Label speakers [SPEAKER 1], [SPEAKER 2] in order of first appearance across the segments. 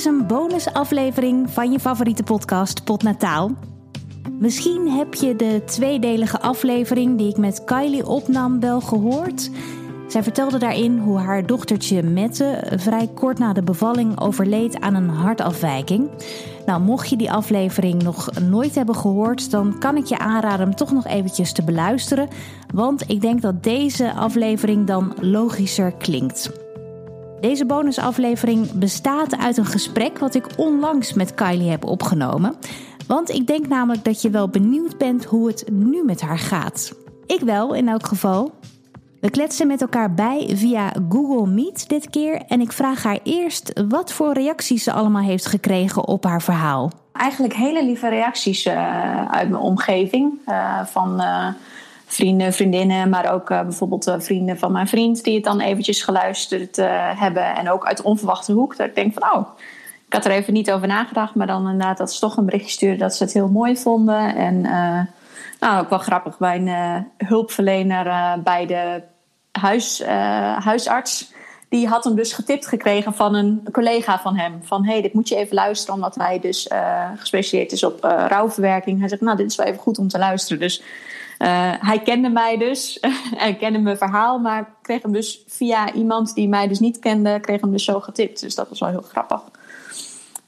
[SPEAKER 1] is een bonusaflevering van je favoriete podcast Potnataal. Misschien heb je de tweedelige aflevering die ik met Kylie opnam wel gehoord. Zij vertelde daarin hoe haar dochtertje Mette vrij kort na de bevalling overleed aan een hartafwijking. Nou, mocht je die aflevering nog nooit hebben gehoord, dan kan ik je aanraden hem toch nog eventjes te beluisteren. Want ik denk dat deze aflevering dan logischer klinkt. Deze bonusaflevering bestaat uit een gesprek wat ik onlangs met Kylie heb opgenomen. Want ik denk namelijk dat je wel benieuwd bent hoe het nu met haar gaat. Ik wel, in elk geval. We kletsen met elkaar bij via Google Meet dit keer. En ik vraag haar eerst wat voor reacties ze allemaal heeft gekregen op haar verhaal.
[SPEAKER 2] Eigenlijk hele lieve reacties uh, uit mijn omgeving. Uh, van uh, vrienden, vriendinnen, maar ook bijvoorbeeld vrienden van mijn vriend die het dan eventjes geluisterd hebben. En ook uit onverwachte hoek. Dat ik denk van, oh, ik had er even niet over nagedacht. Maar dan inderdaad dat ze toch een berichtje sturen dat ze het heel mooi vonden. En nou, ook wel grappig. Mijn uh, hulpverlener uh, bij de huis, uh, huisarts. Die had hem dus getipt gekregen van een collega van hem. Van hé, hey, dit moet je even luisteren. Omdat hij dus gespecialiseerd is op rouwverwerking. Hij zegt, nou, dit is wel even goed om te luisteren. Dus hij kende mij dus. hij kende mijn verhaal. Maar kreeg hem dus via iemand die mij dus niet kende. Kreeg hem dus zo getipt. Dus dat was wel heel grappig.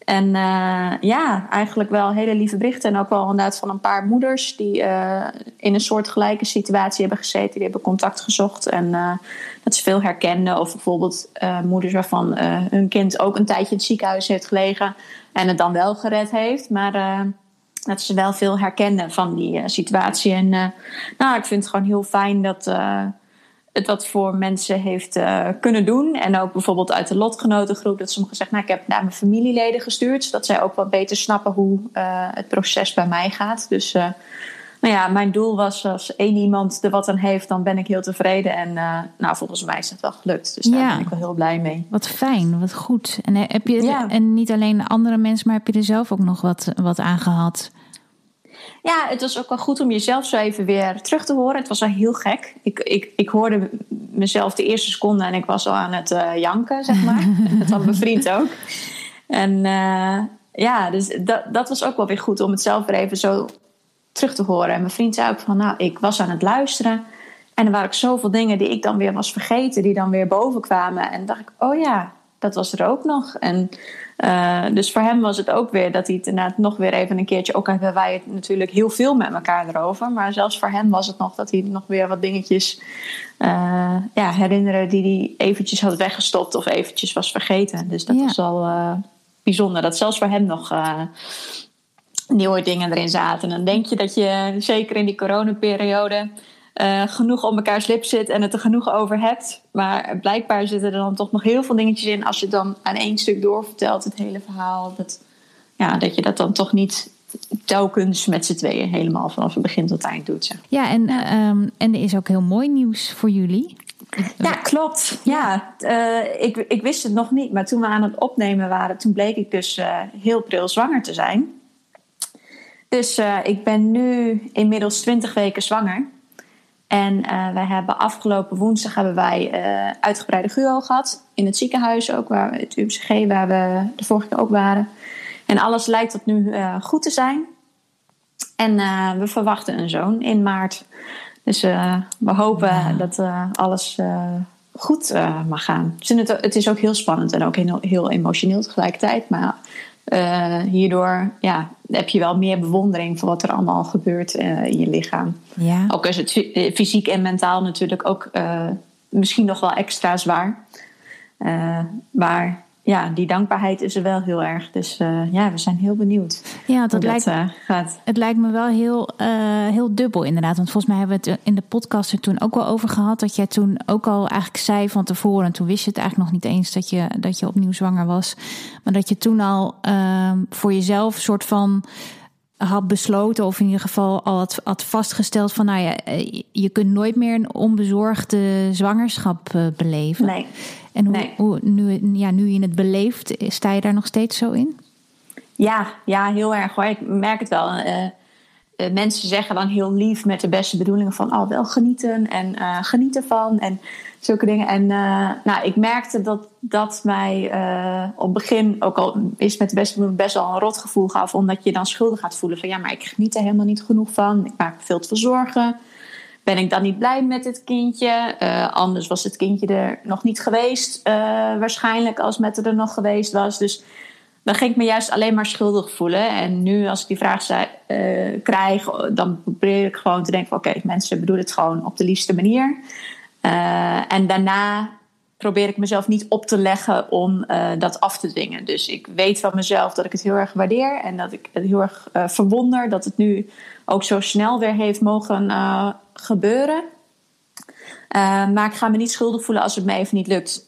[SPEAKER 2] En uh, ja, eigenlijk wel hele lieve berichten. En ook wel inderdaad van een paar moeders die uh, in een soort gelijke situatie hebben gezeten. Die hebben contact gezocht en dat ze veel herkenden. Of bijvoorbeeld moeders waarvan hun kind ook een tijdje in het ziekenhuis heeft gelegen. En het dan wel gered heeft. Maar dat ze wel veel herkenden van die situatie. En nou, ik vind het gewoon heel fijn dat het wat voor mensen heeft kunnen doen. En ook bijvoorbeeld uit de lotgenotengroep dat sommigen zeggen... nou, ik heb naar mijn familieleden gestuurd... zodat zij ook wat beter snappen hoe het proces bij mij gaat. Dus nou ja, mijn doel was als één iemand er wat aan heeft... dan ben ik heel tevreden. En nou, volgens mij is dat wel gelukt. Dus daar ja. ben ik wel heel blij mee.
[SPEAKER 1] Wat fijn, wat goed. En, heb je, ja. en niet alleen andere mensen... maar heb je er zelf ook nog wat, wat aan gehad
[SPEAKER 2] ja, het was ook wel goed om jezelf zo even weer terug te horen. Het was wel heel gek. Ik, ik, ik hoorde mezelf de eerste seconde en ik was al aan het uh, janken, zeg maar. dat had mijn vriend ook. En uh, ja, dus dat, dat was ook wel weer goed om het zelf weer even zo terug te horen. En mijn vriend zei ook van, nou, ik was aan het luisteren. En er waren ook zoveel dingen die ik dan weer was vergeten, die dan weer boven kwamen. En dacht ik, oh ja, dat was er ook nog. En uh, dus voor hem was het ook weer dat hij het inderdaad nog weer even een keertje. Ook hebben wij het natuurlijk heel veel met elkaar erover. Maar zelfs voor hem was het nog dat hij nog weer wat dingetjes uh, ja, herinneren die hij eventjes had weggestopt of eventjes was vergeten. Dus dat ja. was al uh, bijzonder. Dat zelfs voor hem nog nieuwe dingen erin zaten. En dan denk je dat je zeker in die coronaperiode uh, genoeg op elkaar slip zit en het er genoeg over hebt. Maar blijkbaar zitten er dan toch nog heel veel dingetjes in als je dan aan één stuk doorvertelt, het hele verhaal. Dat, ja, dat je dat dan toch niet telkens met z'n tweeën helemaal vanaf het begin tot eind doet. Zeg.
[SPEAKER 1] Ja, en, um, en er is ook heel mooi nieuws voor jullie.
[SPEAKER 2] Ja, klopt. Ja, uh, ik, ik wist het nog niet, maar toen we aan het opnemen waren, toen bleek ik dus uh, heel pril zwanger te zijn. Dus uh, ik ben nu inmiddels 20 weken zwanger. En uh, wij hebben afgelopen woensdag hebben wij uh, uitgebreide GUO gehad. In het ziekenhuis ook, waar, het UMCG, waar we de vorige keer ook waren. En alles lijkt tot nu uh, goed te zijn. En we verwachten een zoon in maart. Dus we hopen ja. dat alles goed mag gaan. Het, het is ook heel spannend en ook heel, heel emotioneel tegelijkertijd. Maar uh, hierdoor ja, heb je wel meer bewondering voor wat er allemaal gebeurt uh, in je lichaam. Ja. Ook is het eh, fysiek en mentaal natuurlijk ook uh, misschien nog wel extra zwaar. maar ja, die dankbaarheid is er wel heel erg. Dus uh, ja, we zijn heel benieuwd ja, dat, lijkt, uh, gaat.
[SPEAKER 1] Het lijkt me wel heel, uh, heel dubbel inderdaad. Want volgens mij hebben we het in de podcast er toen ook wel over gehad. Dat jij toen ook al eigenlijk zei van tevoren. En toen wist je het eigenlijk nog niet eens dat je, dat je opnieuw zwanger was. Maar dat je toen al ehm, voor jezelf een soort van had besloten, of in ieder geval al had, had vastgesteld van nou ja, je kunt nooit meer een onbezorgde zwangerschap beleven.
[SPEAKER 2] Nee.
[SPEAKER 1] En hoe, nee. hoe, nu, ja, nu je het beleeft, sta je daar nog steeds zo in?
[SPEAKER 2] Ja, ja heel erg hoor. Ik merk het wel. Uh, mensen zeggen dan heel lief met de beste bedoelingen van oh, wel genieten en uh, genieten van en zulke dingen. En uh, nou, ik merkte dat dat mij uh, op het begin, ook al is met de beste bedoelingen best wel een rot gevoel gaf, omdat je dan schuldig gaat voelen van ja, maar ik geniet er helemaal niet genoeg van. Ik maak me veel te veel zorgen. Ben ik dan niet blij met het kindje? anders was het kindje er nog niet geweest, waarschijnlijk, als met er nog geweest was. Dus dan ging ik me juist alleen maar schuldig voelen. En nu, als ik die vraag uh, krijg, dan probeer ik gewoon te denken: oké, mensen bedoelen het gewoon op de liefste manier. En daarna probeer ik mezelf niet op te leggen om uh, dat af te dwingen. Dus ik weet van mezelf dat ik het heel erg waardeer en dat ik het heel erg verwonder dat het nu ook zo snel weer heeft mogen gebeuren. maar ik ga me niet schuldig voelen als het me even niet lukt.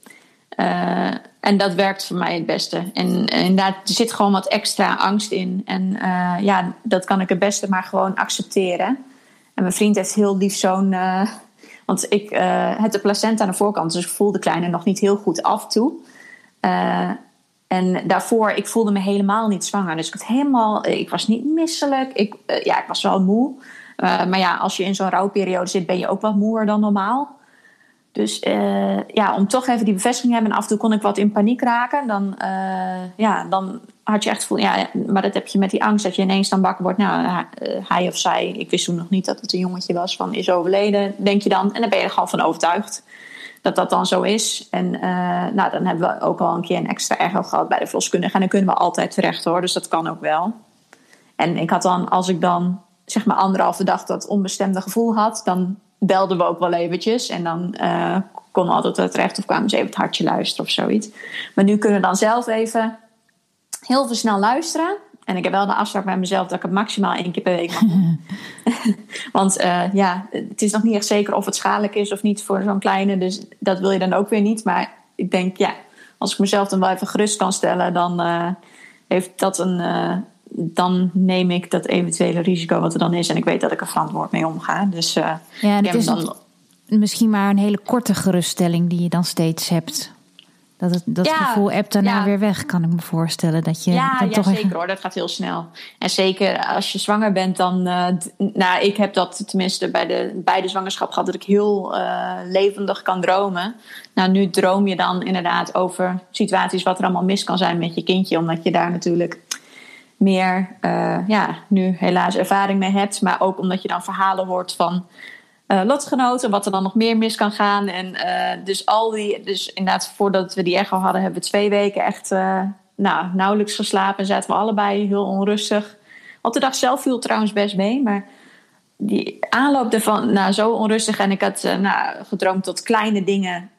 [SPEAKER 2] En dat werkt voor mij het beste. En, en inderdaad, er zit gewoon wat extra angst in. En ja, dat kan ik het beste maar gewoon accepteren. En mijn vriend heeft heel lief zo'n. Uh, want ik heb de placenta aan de voorkant, dus ik voel de kleine nog niet heel goed af toe. en daarvoor, ik voelde me helemaal niet zwanger. Dus ik, had helemaal, ik was niet misselijk. Ik, ja, ik was wel moe. maar ja, als je in zo'n rouwperiode zit, ben je ook wat moeer dan normaal. Dus uh, ja, om toch even die bevestiging te hebben. En af en toe kon ik wat in paniek raken. Dan, uh, ja, dan had je echt gevoel. Ja, maar dat heb je met die angst dat je ineens dan wakker wordt. Nou, uh, hij of zij, ik wist toen nog niet dat het een jongetje was, van is overleden, denk je dan. En dan ben je er gewoon van overtuigd dat dat dan zo is. En nou, dan hebben we ook al een keer een extra echo gehad bij de verloskundige. En dan kunnen we altijd terecht hoor, dus dat kan ook wel. En ik had dan, als ik dan zeg maar anderhalve dag dat onbestemde gevoel had, dan belden we ook wel eventjes. En dan uh, kon altijd terecht of kwamen ze even het hartje luisteren of zoiets. Maar nu kunnen we dan zelf even heel veel snel luisteren. En ik heb wel de afspraak bij mezelf dat ik het maximaal één keer per week mag doen. Want uh, ja, het is nog niet echt zeker of het schadelijk is of niet voor zo'n kleine. Dus dat wil je dan ook weer niet. Maar ik denk, ja, als ik mezelf dan wel even gerust kan stellen, dan uh, heeft dat een, dan neem ik dat eventuele risico wat er dan is. En ik weet dat ik er verantwoord mee omga. Dus
[SPEAKER 1] ja, dat is dan... misschien maar een hele korte geruststelling die je dan steeds hebt. Dat, het, dat gevoel hebt daarna weer weg, kan ik me voorstellen. Dat je
[SPEAKER 2] ja,
[SPEAKER 1] dan
[SPEAKER 2] ja
[SPEAKER 1] toch
[SPEAKER 2] zeker hoor. Dat gaat heel snel. En zeker als je zwanger bent, dan. Uh, nou, ik heb dat tenminste bij de beide zwangerschap gehad, dat ik heel uh, levendig kan dromen. Nou, nu droom je dan inderdaad over situaties wat er allemaal mis kan zijn met je kindje, omdat je daar natuurlijk meer uh, ja, nu helaas ervaring mee hebt. Maar ook omdat je dan verhalen hoort van uh, lotgenoten, wat er dan nog meer mis kan gaan. En uh, dus al die, dus inderdaad, voordat we die echo hadden, hebben we twee weken echt nou, nauwelijks geslapen. En zaten we allebei heel onrustig. Want de dag zelf viel trouwens best mee, maar die aanloop ervan, nou, zo onrustig. En ik had nou, gedroomd tot kleine dingen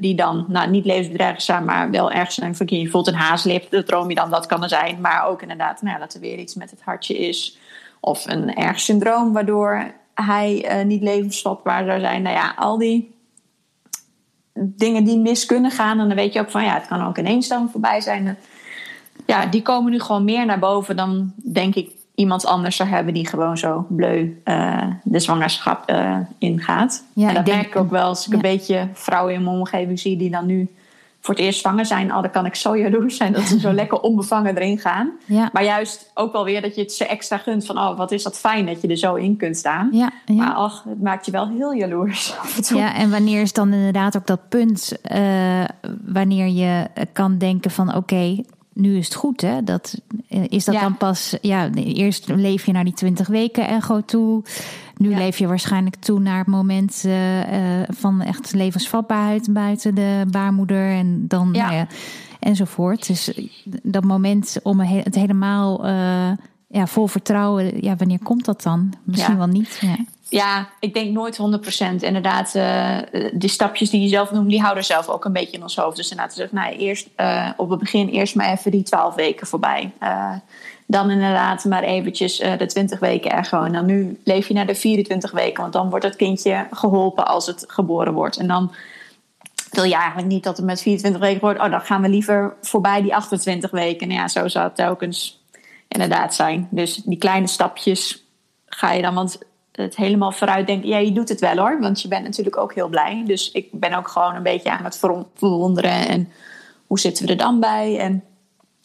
[SPEAKER 2] die dan nou, niet levensbedreigend zijn, maar wel ergens zijn. Je voelt een haaslip, dat droom je dan, dat kan er zijn. Maar ook inderdaad nou, dat er weer iets met het hartje is. Of een erg syndroom waardoor hij uh, niet levensvatbaar zou zijn. Nou ja, al die dingen die mis kunnen gaan. En dan weet je ook van ja, het kan ook ineens dan voorbij zijn. Ja, die komen nu gewoon meer naar boven dan denk ik iemand anders zou hebben die gewoon zo bleu uh, de zwangerschap uh, ingaat. Ja, en dat merk ik ook wel als ik een beetje vrouwen in mijn omgeving zie die dan nu voor het eerst zwanger zijn. Oh, dan kan ik zo jaloers zijn dat ze zo lekker onbevangen erin gaan. Ja. Maar juist ook wel weer dat je het ze extra gunt van oh, wat is dat fijn dat je er zo in kunt staan. Ja, Maar ach, het maakt je wel heel jaloers.
[SPEAKER 1] Ja, en wanneer is dan inderdaad ook dat punt uh, wanneer je kan denken van oké, nu is het goed, hè? Dat, eh, is dat dan pas... Ja, eerst leef je naar die 20 weken echo toe. Nu leef je waarschijnlijk toe naar het moment uh, van echt levensvatbaarheid buiten de baarmoeder. En dan, ja. Nou ja, enzovoort. Dus dat moment om het helemaal uh, ja, vol vertrouwen... Ja, wanneer komt dat dan? Misschien wel niet, ja.
[SPEAKER 2] Ik denk nooit 100%. Inderdaad, uh, die stapjes die je zelf noemt, die houden zelf ook een beetje in ons hoofd. Dus inderdaad, zeg, nou, eerst uh, op het begin eerst maar even die 12 weken voorbij. Uh, dan inderdaad maar eventjes de 20 weken echo. En dan nu leef je naar de 24 weken, want dan wordt het kindje geholpen als het geboren wordt. En dan wil je eigenlijk niet dat het met 24 weken wordt. Oh, dan gaan we liever voorbij die 28 weken. Nou ja, zo zou het telkens inderdaad zijn. Dus die kleine stapjes ga je dan, want het helemaal vooruit denken. Ja, je doet het wel hoor, want je bent natuurlijk ook heel blij. Dus ik ben ook gewoon een beetje aan het verwonderen. En hoe zitten we er dan bij? En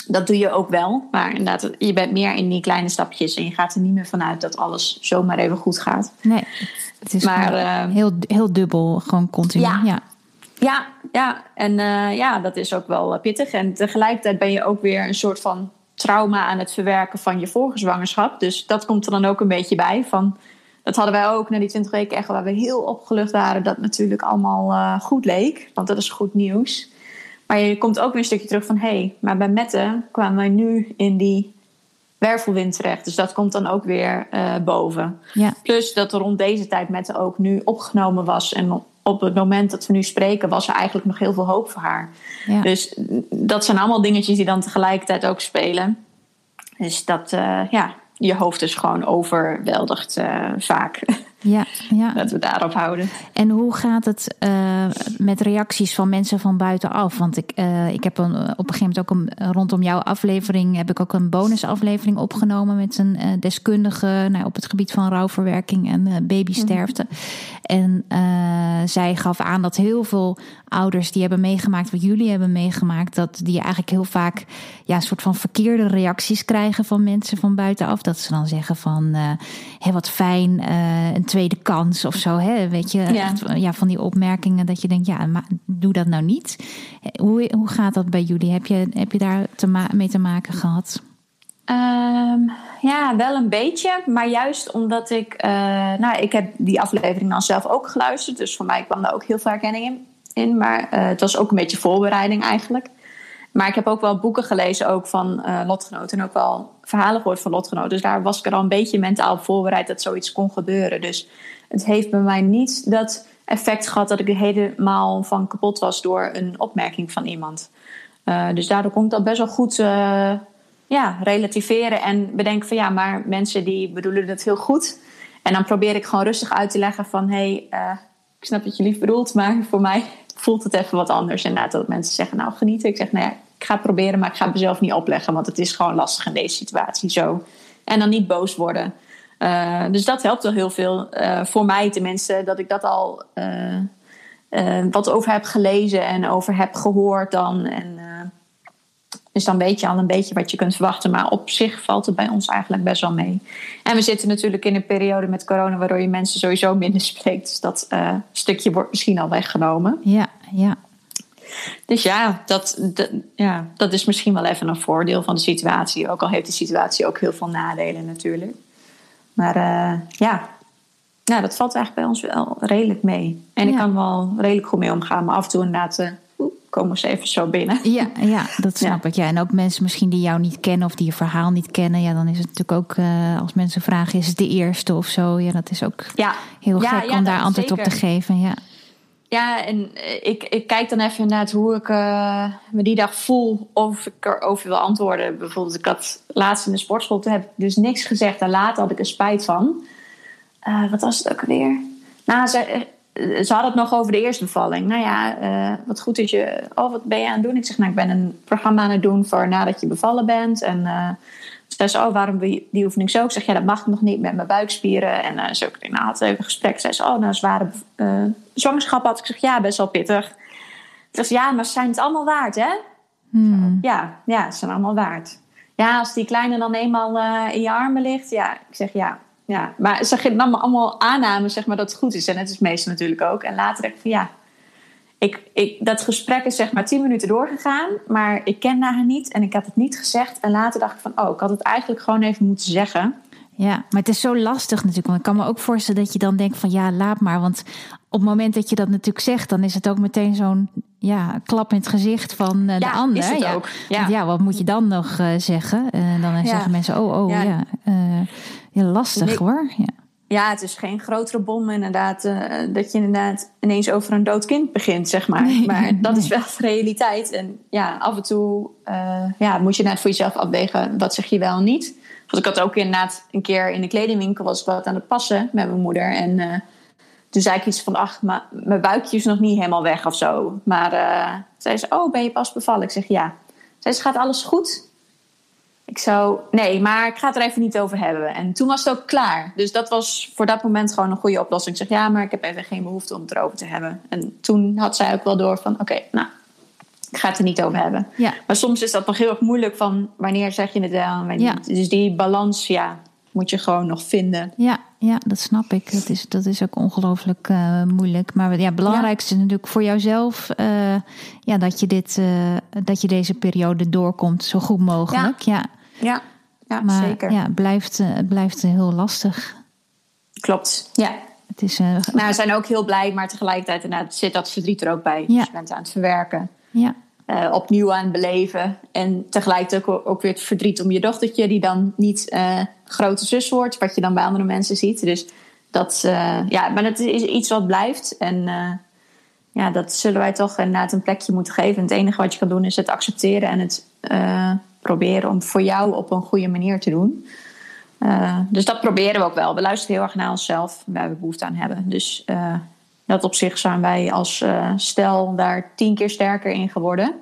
[SPEAKER 2] dat doe je ook wel. Maar inderdaad, je bent meer in die kleine stapjes. En je gaat er niet meer vanuit dat alles zomaar even goed gaat.
[SPEAKER 1] Nee, het is maar, uh, heel, heel dubbel, gewoon continu.
[SPEAKER 2] Ja, ja. ja, ja. en uh, ja, dat is ook wel pittig. En tegelijkertijd ben je ook weer een soort van trauma aan het verwerken van je vorige zwangerschap. Dus dat komt er dan ook een beetje bij. Van, dat hadden wij ook na die 20 weken echt waar we heel opgelucht waren. Dat natuurlijk allemaal uh, goed leek. Want dat is goed nieuws. Maar je komt ook weer een stukje terug van... hé, hey, maar bij Mette kwamen wij nu in die wervelwind terecht. Dus dat komt dan ook weer uh, boven.
[SPEAKER 1] Ja.
[SPEAKER 2] Plus dat er rond deze tijd Mette ook nu opgenomen was... en op het moment dat we nu spreken... was er eigenlijk nog heel veel hoop voor haar.
[SPEAKER 1] Ja.
[SPEAKER 2] Dus dat zijn allemaal dingetjes die dan tegelijkertijd ook spelen. Dus dat, uh, ja, je hoofd is gewoon overweldigd uh, vaak.
[SPEAKER 1] Ja, ja.
[SPEAKER 2] Dat we daarop houden.
[SPEAKER 1] En hoe gaat het uh, met reacties van mensen van buitenaf? Want ik, uh, ik heb een, op een gegeven moment ook een, rondom jouw aflevering... heb ik ook een bonusaflevering opgenomen met een uh, deskundige... Nou, op het gebied van rouwverwerking en babysterfte. Mm -hmm. En zij gaf aan dat heel veel ouders die hebben meegemaakt... wat jullie hebben meegemaakt... dat die eigenlijk heel vaak ja, een soort van verkeerde reacties krijgen... van mensen van buitenaf. Dat ze dan zeggen van, hé, wat fijn... een tweede kans of zo. Hè? Weet je,
[SPEAKER 2] ja.
[SPEAKER 1] Echt, ja, van die opmerkingen dat je denkt, ja, maar doe dat nou niet. Hoe, hoe gaat dat bij jullie? Heb je, heb je daar te mee te maken gehad?
[SPEAKER 2] Um, ja, wel een beetje. Maar juist omdat ik... Uh, nou, ik heb die aflevering dan zelf ook geluisterd. Dus voor mij kwam daar ook heel veel herkenning in. in maar uh, het was ook een beetje voorbereiding eigenlijk. Maar ik heb ook wel boeken gelezen ook van uh, lotgenoten. En ook wel verhalen gehoord van lotgenoten. Dus daar was ik er al een beetje mentaal voorbereid dat zoiets kon gebeuren. Dus het heeft bij mij niet dat effect gehad dat ik er helemaal van kapot was door een opmerking van iemand. Uh, dus daardoor kon ik dat best wel goed uh, ja, relativeren en bedenken van ja, maar mensen die bedoelen het heel goed. En dan probeer ik gewoon rustig uit te leggen van hé, hey, ik snap wat je lief bedoelt, maar voor mij voelt het even wat anders. En dat mensen zeggen nou genieten. Ik zeg nou ja, ik ga het proberen, maar ik ga het mezelf niet opleggen, want het is gewoon lastig in deze situatie zo. En dan niet boos worden. Uh, dus dat helpt wel heel veel. Uh, voor mij tenminste, dat ik dat al uh, wat over heb gelezen en over heb gehoord dan. En, dus dan weet je al een beetje wat je kunt verwachten. Maar op zich valt het bij ons eigenlijk best wel mee. En we zitten natuurlijk in een periode met corona waardoor je mensen sowieso minder spreekt. Dus dat stukje wordt misschien al weggenomen.
[SPEAKER 1] Ja, ja.
[SPEAKER 2] Dus ja dat, dat, ja, dat is misschien wel even een voordeel van de situatie. Ook al heeft de situatie ook heel veel nadelen natuurlijk. Maar uh, ja. ja, dat valt eigenlijk bij ons wel redelijk mee. En ja. ik kan er wel redelijk goed mee omgaan. Maar af en toe inderdaad uh, komen ze even zo binnen.
[SPEAKER 1] Ja, ja dat snap ja. ik. Ja. En ook mensen misschien die jou niet kennen of die je verhaal niet kennen. Ja, dan is het natuurlijk ook uh, als mensen vragen, is het de eerste of zo? Ja, dat is ook
[SPEAKER 2] ja.
[SPEAKER 1] heel gek om daar antwoord zeker. op te geven. Ja.
[SPEAKER 2] Ja, en ik, ik kijk dan even naar hoe ik uh, me die dag voel. Of ik erover wil antwoorden. Bijvoorbeeld, ik had laatst in de sportschool. Toen heb ik dus niks gezegd. En later had ik er spijt van. Uh, wat was het ook weer? Nou, ze, ze hadden het nog over de eerste bevalling. Nou ja, wat goed is je... Oh, wat ben je aan het doen? Ik zeg, nou, ik ben een programma aan het doen voor nadat je bevallen bent. En zei ze, oh, waarom die oefening zo? Ik zeg, ja, dat mag nog niet met mijn buikspieren. En uh, zo, nou, had even een gesprek. Zei ze, oh, nou, zware uh, zwangerschap had. Ik zeg, ja, best wel pittig. Ik zeg, ja, maar ze zijn het allemaal waard, hè?
[SPEAKER 1] Hmm.
[SPEAKER 2] Ja, ja, ze zijn allemaal waard. Ja, als die kleine dan eenmaal uh, in je armen ligt. Ja, ik zeg, ja, ja. Maar ze nam allemaal aannamen, zeg maar, dat het goed is. En het is meestal natuurlijk ook. En later dacht ik van, ja... Ik, ik, dat gesprek is zeg maar tien minuten doorgegaan, maar ik kende haar niet en ik had het niet gezegd. En later dacht ik van, oh, ik had het eigenlijk gewoon even moeten zeggen.
[SPEAKER 1] Ja, maar het is zo lastig natuurlijk. Want ik kan me ook voorstellen dat je dan denkt van, ja, laat maar. Want op het moment dat je dat natuurlijk zegt, dan is het ook meteen zo'n ja, klap in het gezicht van
[SPEAKER 2] ja,
[SPEAKER 1] de ander.
[SPEAKER 2] Is het
[SPEAKER 1] ja.
[SPEAKER 2] ook.
[SPEAKER 1] Ja. Want ja, wat moet je dan nog uh, zeggen? Uh, dan ja. zeggen mensen, oh, oh, ja, ja. ja lastig nee. hoor. Ja.
[SPEAKER 2] Ja, het is geen grotere bom inderdaad. Uh, dat je inderdaad ineens over een dood kind begint, zeg maar. Nee, maar dat is wel de realiteit. En ja, af en toe uh, ja, moet je net voor jezelf afwegen. Wat zeg je wel en niet. Want ik had ook inderdaad een keer in de kledingwinkel... was wat aan het passen met mijn moeder. En uh, toen zei ik iets van... ach, mijn buikje is nog niet helemaal weg of zo. Maar zei ze, oh, ben je pas bevallen? Ik zeg, ja. Zei ze, gaat alles goed? Ik zou, nee, maar ik ga het er even niet over hebben. En toen was het ook klaar. Dus dat was voor dat moment gewoon een goede oplossing. Ik zeg, ja, maar ik heb even geen behoefte om het erover te hebben. En toen had zij ook wel door van, oké, okay, nou, ik ga het er niet over hebben.
[SPEAKER 1] Ja.
[SPEAKER 2] Maar soms is dat nog heel erg moeilijk van wanneer zeg je het wel en wanneer
[SPEAKER 1] Ja.
[SPEAKER 2] niet. Dus die balans, ja, moet je gewoon nog vinden.
[SPEAKER 1] Ja, ja, dat snap ik. Dat is, dat is ook ongelooflijk eh, moeilijk. Maar ja, het belangrijkste is natuurlijk voor jouzelf eh, ja, dat, je dit, eh, dat je deze periode doorkomt zo goed mogelijk. Ja,
[SPEAKER 2] Ja, ja
[SPEAKER 1] maar
[SPEAKER 2] zeker.
[SPEAKER 1] ja, het blijft, eh, het blijft heel lastig.
[SPEAKER 2] Klopt. Ja.
[SPEAKER 1] Het is, eh,
[SPEAKER 2] Nou, we zijn ook heel blij, maar tegelijkertijd inderdaad, zit dat verdriet er ook bij.
[SPEAKER 1] Ja.
[SPEAKER 2] Dus je bent aan het verwerken.
[SPEAKER 1] ja,
[SPEAKER 2] eh, opnieuw aan het beleven. En tegelijkertijd ook, ook weer het verdriet om je dochtertje, die dan niet grote zus wordt, wat je dan bij andere mensen ziet. Dus dat, ja, maar dat is iets wat blijft. En ja, dat zullen wij toch inderdaad een plekje moeten geven. En het enige wat je kan doen is het accepteren en het proberen om voor jou op een goede manier te doen. Eh, dus dat proberen we ook wel. We luisteren heel erg naar onszelf, waar we behoefte aan hebben. Dus eh, dat op zich zijn wij als eh, stel daar tien keer sterker in geworden.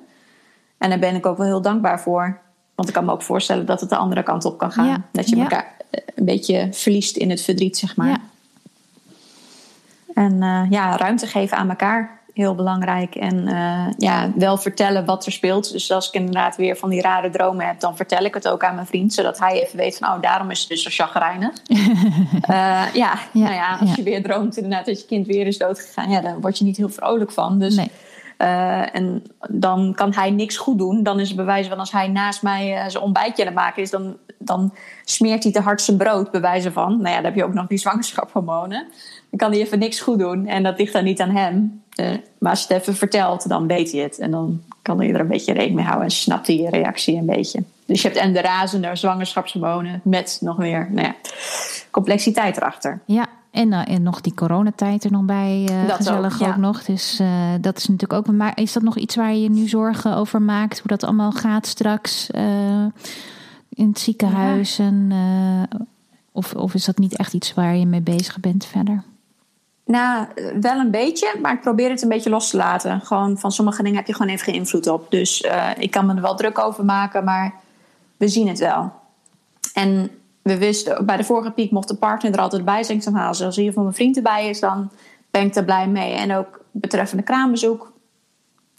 [SPEAKER 2] En daar ben ik ook wel heel dankbaar voor. Want ik kan me ook voorstellen dat het de andere kant op kan gaan.
[SPEAKER 1] Ja,
[SPEAKER 2] Dat je
[SPEAKER 1] ja.
[SPEAKER 2] elkaar een beetje verliest in het verdriet, zeg maar.
[SPEAKER 1] ja.
[SPEAKER 2] En ja, ruimte geven aan elkaar. Heel belangrijk. En eh, ja, wel vertellen wat er speelt. Dus als ik inderdaad weer van die rare dromen heb, dan vertel ik het ook aan mijn vriend. Zodat hij even weet van, oh, daarom is het dus zo chagrijnig. Eh, ja, nou ja, als
[SPEAKER 1] ja.
[SPEAKER 2] je weer droomt inderdaad dat je kind weer is doodgegaan. Ja, daar word je niet heel vrolijk van. Dus,
[SPEAKER 1] Nee.
[SPEAKER 2] eh, en dan kan hij niks goed doen. Dan is het bewijs van als hij naast mij zijn ontbijtje aan het maken is... Dan, dan smeert hij te hard zijn brood, bewijzen van. Nou ja, dan heb je ook nog die zwangerschaphormonen. Dan kan hij even niks goed doen. En dat ligt dan niet aan hem. Eh, maar als je het even vertelt, dan weet hij het. En dan kan hij er een beetje rekening mee houden. En snapt hij je reactie een beetje. Dus je hebt en de razende zwangerschapshormonen... met nog meer nou ja, complexiteit erachter.
[SPEAKER 1] Ja, en, eh, en nog die coronatijd er nog bij, eh,
[SPEAKER 2] Dat
[SPEAKER 1] gezellig
[SPEAKER 2] ook,
[SPEAKER 1] nog. Dus dat is natuurlijk ook. Maar is dat nog iets waar je nu zorgen over maakt? Hoe dat allemaal gaat straks in het ziekenhuis? En, of, of is dat niet echt iets waar je mee bezig bent verder?
[SPEAKER 2] Nou, wel een beetje, maar ik probeer het een beetje los te laten. Gewoon van sommige dingen heb je gewoon even geen invloed op. Dus eh, ik kan me er wel druk over maken, maar we zien het wel. En we wisten, bij de vorige piek mocht de partner er altijd bij zijn. Ik zei, nou, als hier van mijn vriend erbij is, dan ben ik er blij mee. En ook betreffende kraambezoek.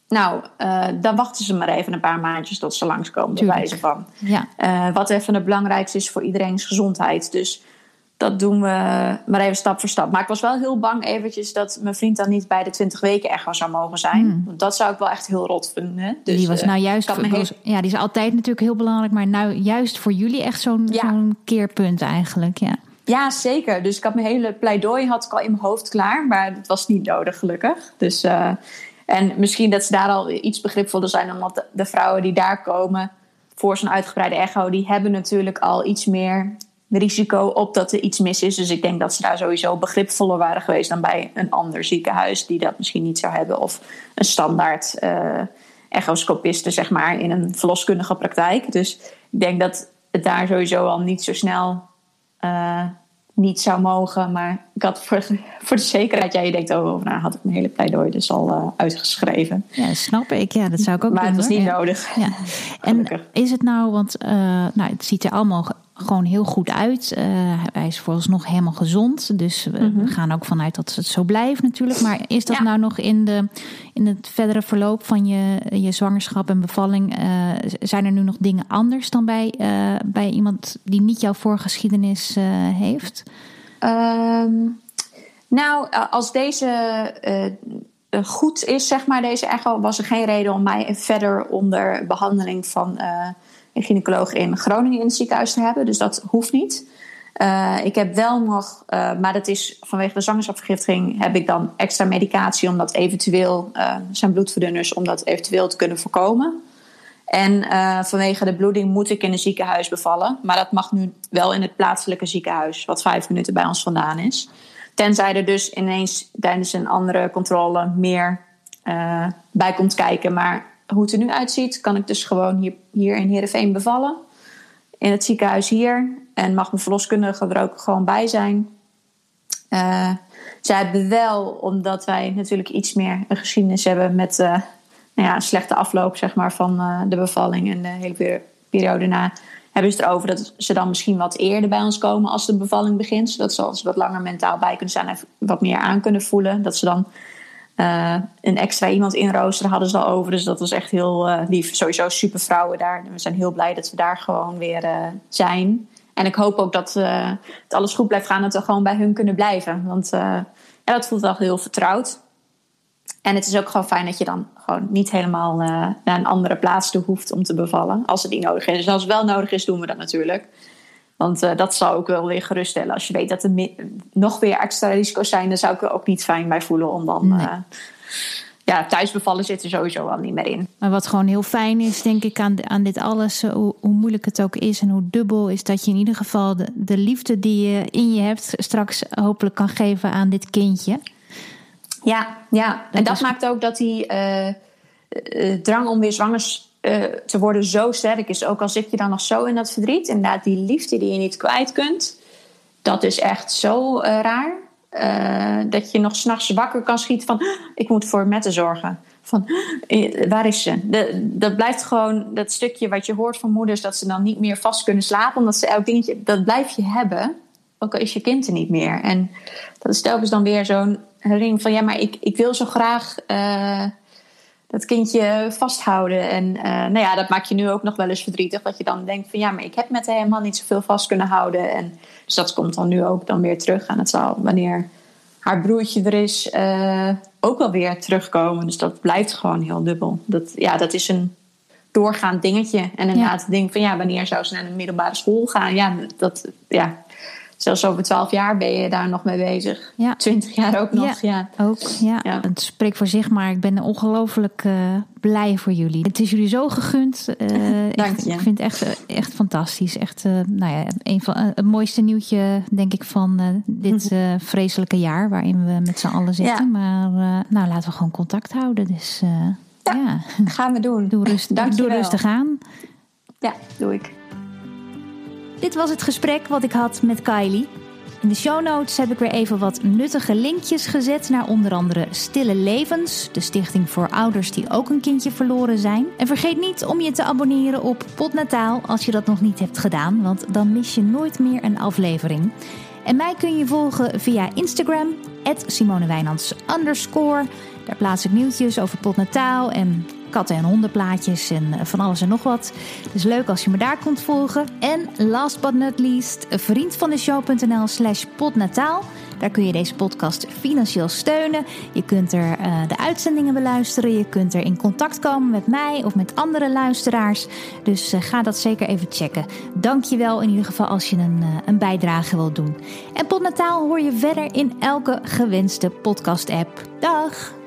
[SPEAKER 2] Nou, eh, dan wachten ze maar even een paar maandjes tot ze langskomen, bij wijze van.
[SPEAKER 1] Ja,
[SPEAKER 2] Eh, wat even het belangrijkste is voor iedereen's gezondheid. Dus dat doen we maar even stap voor stap. Maar ik was wel heel bang eventjes dat mijn vriend dan niet bij de 20 weken echo zou mogen zijn. Want dat zou ik wel echt heel rot vinden. Dus,
[SPEAKER 1] Hmm. die was
[SPEAKER 2] eh,
[SPEAKER 1] nou juist voor, was- ja, die is altijd natuurlijk heel belangrijk, maar nou juist voor jullie echt zo'n
[SPEAKER 2] Ja.
[SPEAKER 1] zo'n keerpunt eigenlijk. Ja.
[SPEAKER 2] Ja, zeker. Dus ik had mijn hele pleidooi had ik al in mijn hoofd klaar. Maar dat was niet nodig, gelukkig. Dus, eh, en misschien dat ze daar al iets begripvoller zijn. Omdat de, de vrouwen die daar komen voor zo'n uitgebreide echo... die hebben natuurlijk al iets meer risico op dat er iets mis is. Dus ik denk dat ze daar sowieso begripvoller waren geweest... dan bij een ander ziekenhuis die dat misschien niet zou hebben. Of een standaard eh echoscopiste, zeg maar, in een verloskundige praktijk. Dus ik denk dat het daar sowieso al niet zo snel eh, niet zou mogen. Maar ik had voor, voor de zekerheid, ja, je denkt, oh, nou had ik mijn hele pleidooi dus al eh, uitgeschreven.
[SPEAKER 1] ja, snap ik. Ja, dat zou ik ook
[SPEAKER 2] Maar
[SPEAKER 1] doen.
[SPEAKER 2] het was niet nodig.
[SPEAKER 1] Ja. En is het nou, want nou, het ziet er allemaal gewoon heel goed uit. Eh, hij is vooralsnog helemaal gezond. Dus we, we gaan ook vanuit dat het zo blijft natuurlijk. Maar is dat
[SPEAKER 2] Mhm. Ja.
[SPEAKER 1] nou nog in, de, in het verdere verloop van je, je zwangerschap en bevalling? eh, zijn er nu nog dingen anders dan bij, eh, bij iemand die niet jouw voorgeschiedenis heeft?
[SPEAKER 2] Ehm, nou, als deze goed is, zeg maar, deze echo, was er geen reden om mij verder onder behandeling van een gynaecoloog in Groningen in het ziekenhuis te hebben. Dus dat hoeft niet. Eh, ik heb wel nog, eh, maar dat is vanwege de zwangerschapsvergiftiging, heb ik dan extra medicatie om dat eventueel, eh, zijn bloedverdunners, om dat eventueel te kunnen voorkomen. En vanwege de bloeding moet ik in een ziekenhuis bevallen. Maar dat mag nu wel in het plaatselijke ziekenhuis, wat vijf minuten bij ons vandaan is. Tenzij er dus ineens tijdens een andere controle meer bij komt kijken. Maar hoe het er nu uitziet, kan ik dus gewoon hier, hier in Heerenveen bevallen. In het ziekenhuis hier. En mag mijn verloskundige er ook gewoon bij zijn. Eh, zij hebben wel, omdat wij natuurlijk iets meer een geschiedenis hebben met eh, nou ja, een slechte afloop zeg maar, van eh, de bevalling en de hele peri- periode na, hebben ze erover dat ze dan misschien wat eerder bij ons komen als de bevalling begint. Zodat ze als wat langer mentaal bij kunnen zijn en wat meer aan kunnen voelen. Dat ze dan een extra iemand inroosteren hadden ze al over. Dus dat was echt heel lief. Sowieso super vrouwen daar. We zijn heel blij dat we daar gewoon weer zijn. En ik hoop ook dat het alles goed blijft gaan. Dat we gewoon bij hun kunnen blijven. Want dat voelt wel heel vertrouwd. En het is ook gewoon fijn dat je dan gewoon niet helemaal naar een andere plaats toe hoeft om te bevallen. Als het niet nodig is. Dus als het wel nodig is, doen we dat natuurlijk. Want uh, dat zou ook wel weer geruststellen. Als je weet dat er nog weer extra risico's zijn, dan zou ik er ook niet fijn bij voelen om dan. Nee. Uh, ja, thuisbevallen zit er sowieso al niet meer in.
[SPEAKER 1] Maar wat gewoon heel fijn is, denk ik, aan, aan dit alles, eh, hoe, hoe, moeilijk het ook is en hoe dubbel, is dat je in ieder geval de, de liefde die je in je hebt, straks hopelijk kan geven aan dit kindje.
[SPEAKER 2] Ja, ja. en dat maakt ook dat die drang om weer zwanger uh, te worden zo sterk is. Ook al zit je dan nog zo in dat verdriet. Inderdaad, die liefde die je niet kwijt kunt. Dat is echt zo uh, raar. Uh, dat je nog s'nachts wakker kan schieten van... ik moet voor Mette zorgen. Van, waar is ze? De, dat blijft gewoon dat stukje wat je hoort van moeders... dat ze dan niet meer vast kunnen slapen. Omdat ze elk dingetje... dat blijf je hebben. Ook al is je kind er niet meer. En dat is telkens dan weer zo'n herinnering van... ja, maar ik, ik wil zo graag dat kindje vasthouden. En uh, nou ja, dat maakt je nu ook nog wel eens verdrietig. Dat je dan denkt van ja, maar ik heb met hem helemaal niet zoveel vast kunnen houden. En, dus dat komt dan nu ook dan weer terug. En het zal wanneer haar broertje er is uh, ook wel weer terugkomen. Dus dat blijft gewoon heel dubbel. Dat, ja, dat is een doorgaand dingetje. En inderdaad, ja. het ding van ja, wanneer zou ze naar een middelbare school gaan? Ja, dat, ja, zelfs over twaalf jaar ben je daar nog mee bezig. Ja. Twintig jaar ook nog. Ja,
[SPEAKER 1] ook. Ja. Het spreekt voor zich, maar ik ben ongelooflijk uh, blij voor jullie. Het is jullie zo gegund. Uh,
[SPEAKER 2] Dank je.
[SPEAKER 1] Ik vind het echt, echt fantastisch. Echt, uh, nou ja, een van het mooiste nieuwtje, denk ik, van dit vreselijke jaar waarin we met z'n allen zitten. Maar nou, laten we gewoon contact houden. Dus
[SPEAKER 2] ja, ja. gaan we doen.
[SPEAKER 1] Doe, rust,
[SPEAKER 2] Dank
[SPEAKER 1] doe rustig aan.
[SPEAKER 2] Ja, doe ik.
[SPEAKER 1] Dit was het gesprek wat ik had met Kylie. In de show notes heb ik weer even wat nuttige linkjes gezet naar onder andere Stille Levens, de stichting voor ouders die ook een kindje verloren zijn. En vergeet niet om je te abonneren op Potnataal als je dat nog niet hebt gedaan, want dan mis je nooit meer een aflevering. En mij kun je volgen via Instagram, Simone. Daar plaats ik nieuwtjes over Potnataal en katten- en hondenplaatjes en van alles en nog wat. Dus leuk als je me daar kunt volgen. En last but not least, vriendvandeshow.nl slash podnataal. Daar kun je deze podcast financieel steunen. Je kunt er uh, de uitzendingen beluisteren. Je kunt er in contact komen met mij of met andere luisteraars. Dus uh, ga dat zeker even checken. Dank je wel in ieder geval als je een, een bijdrage wilt doen. En Podnataal hoor je verder in elke gewenste podcast app. Dag!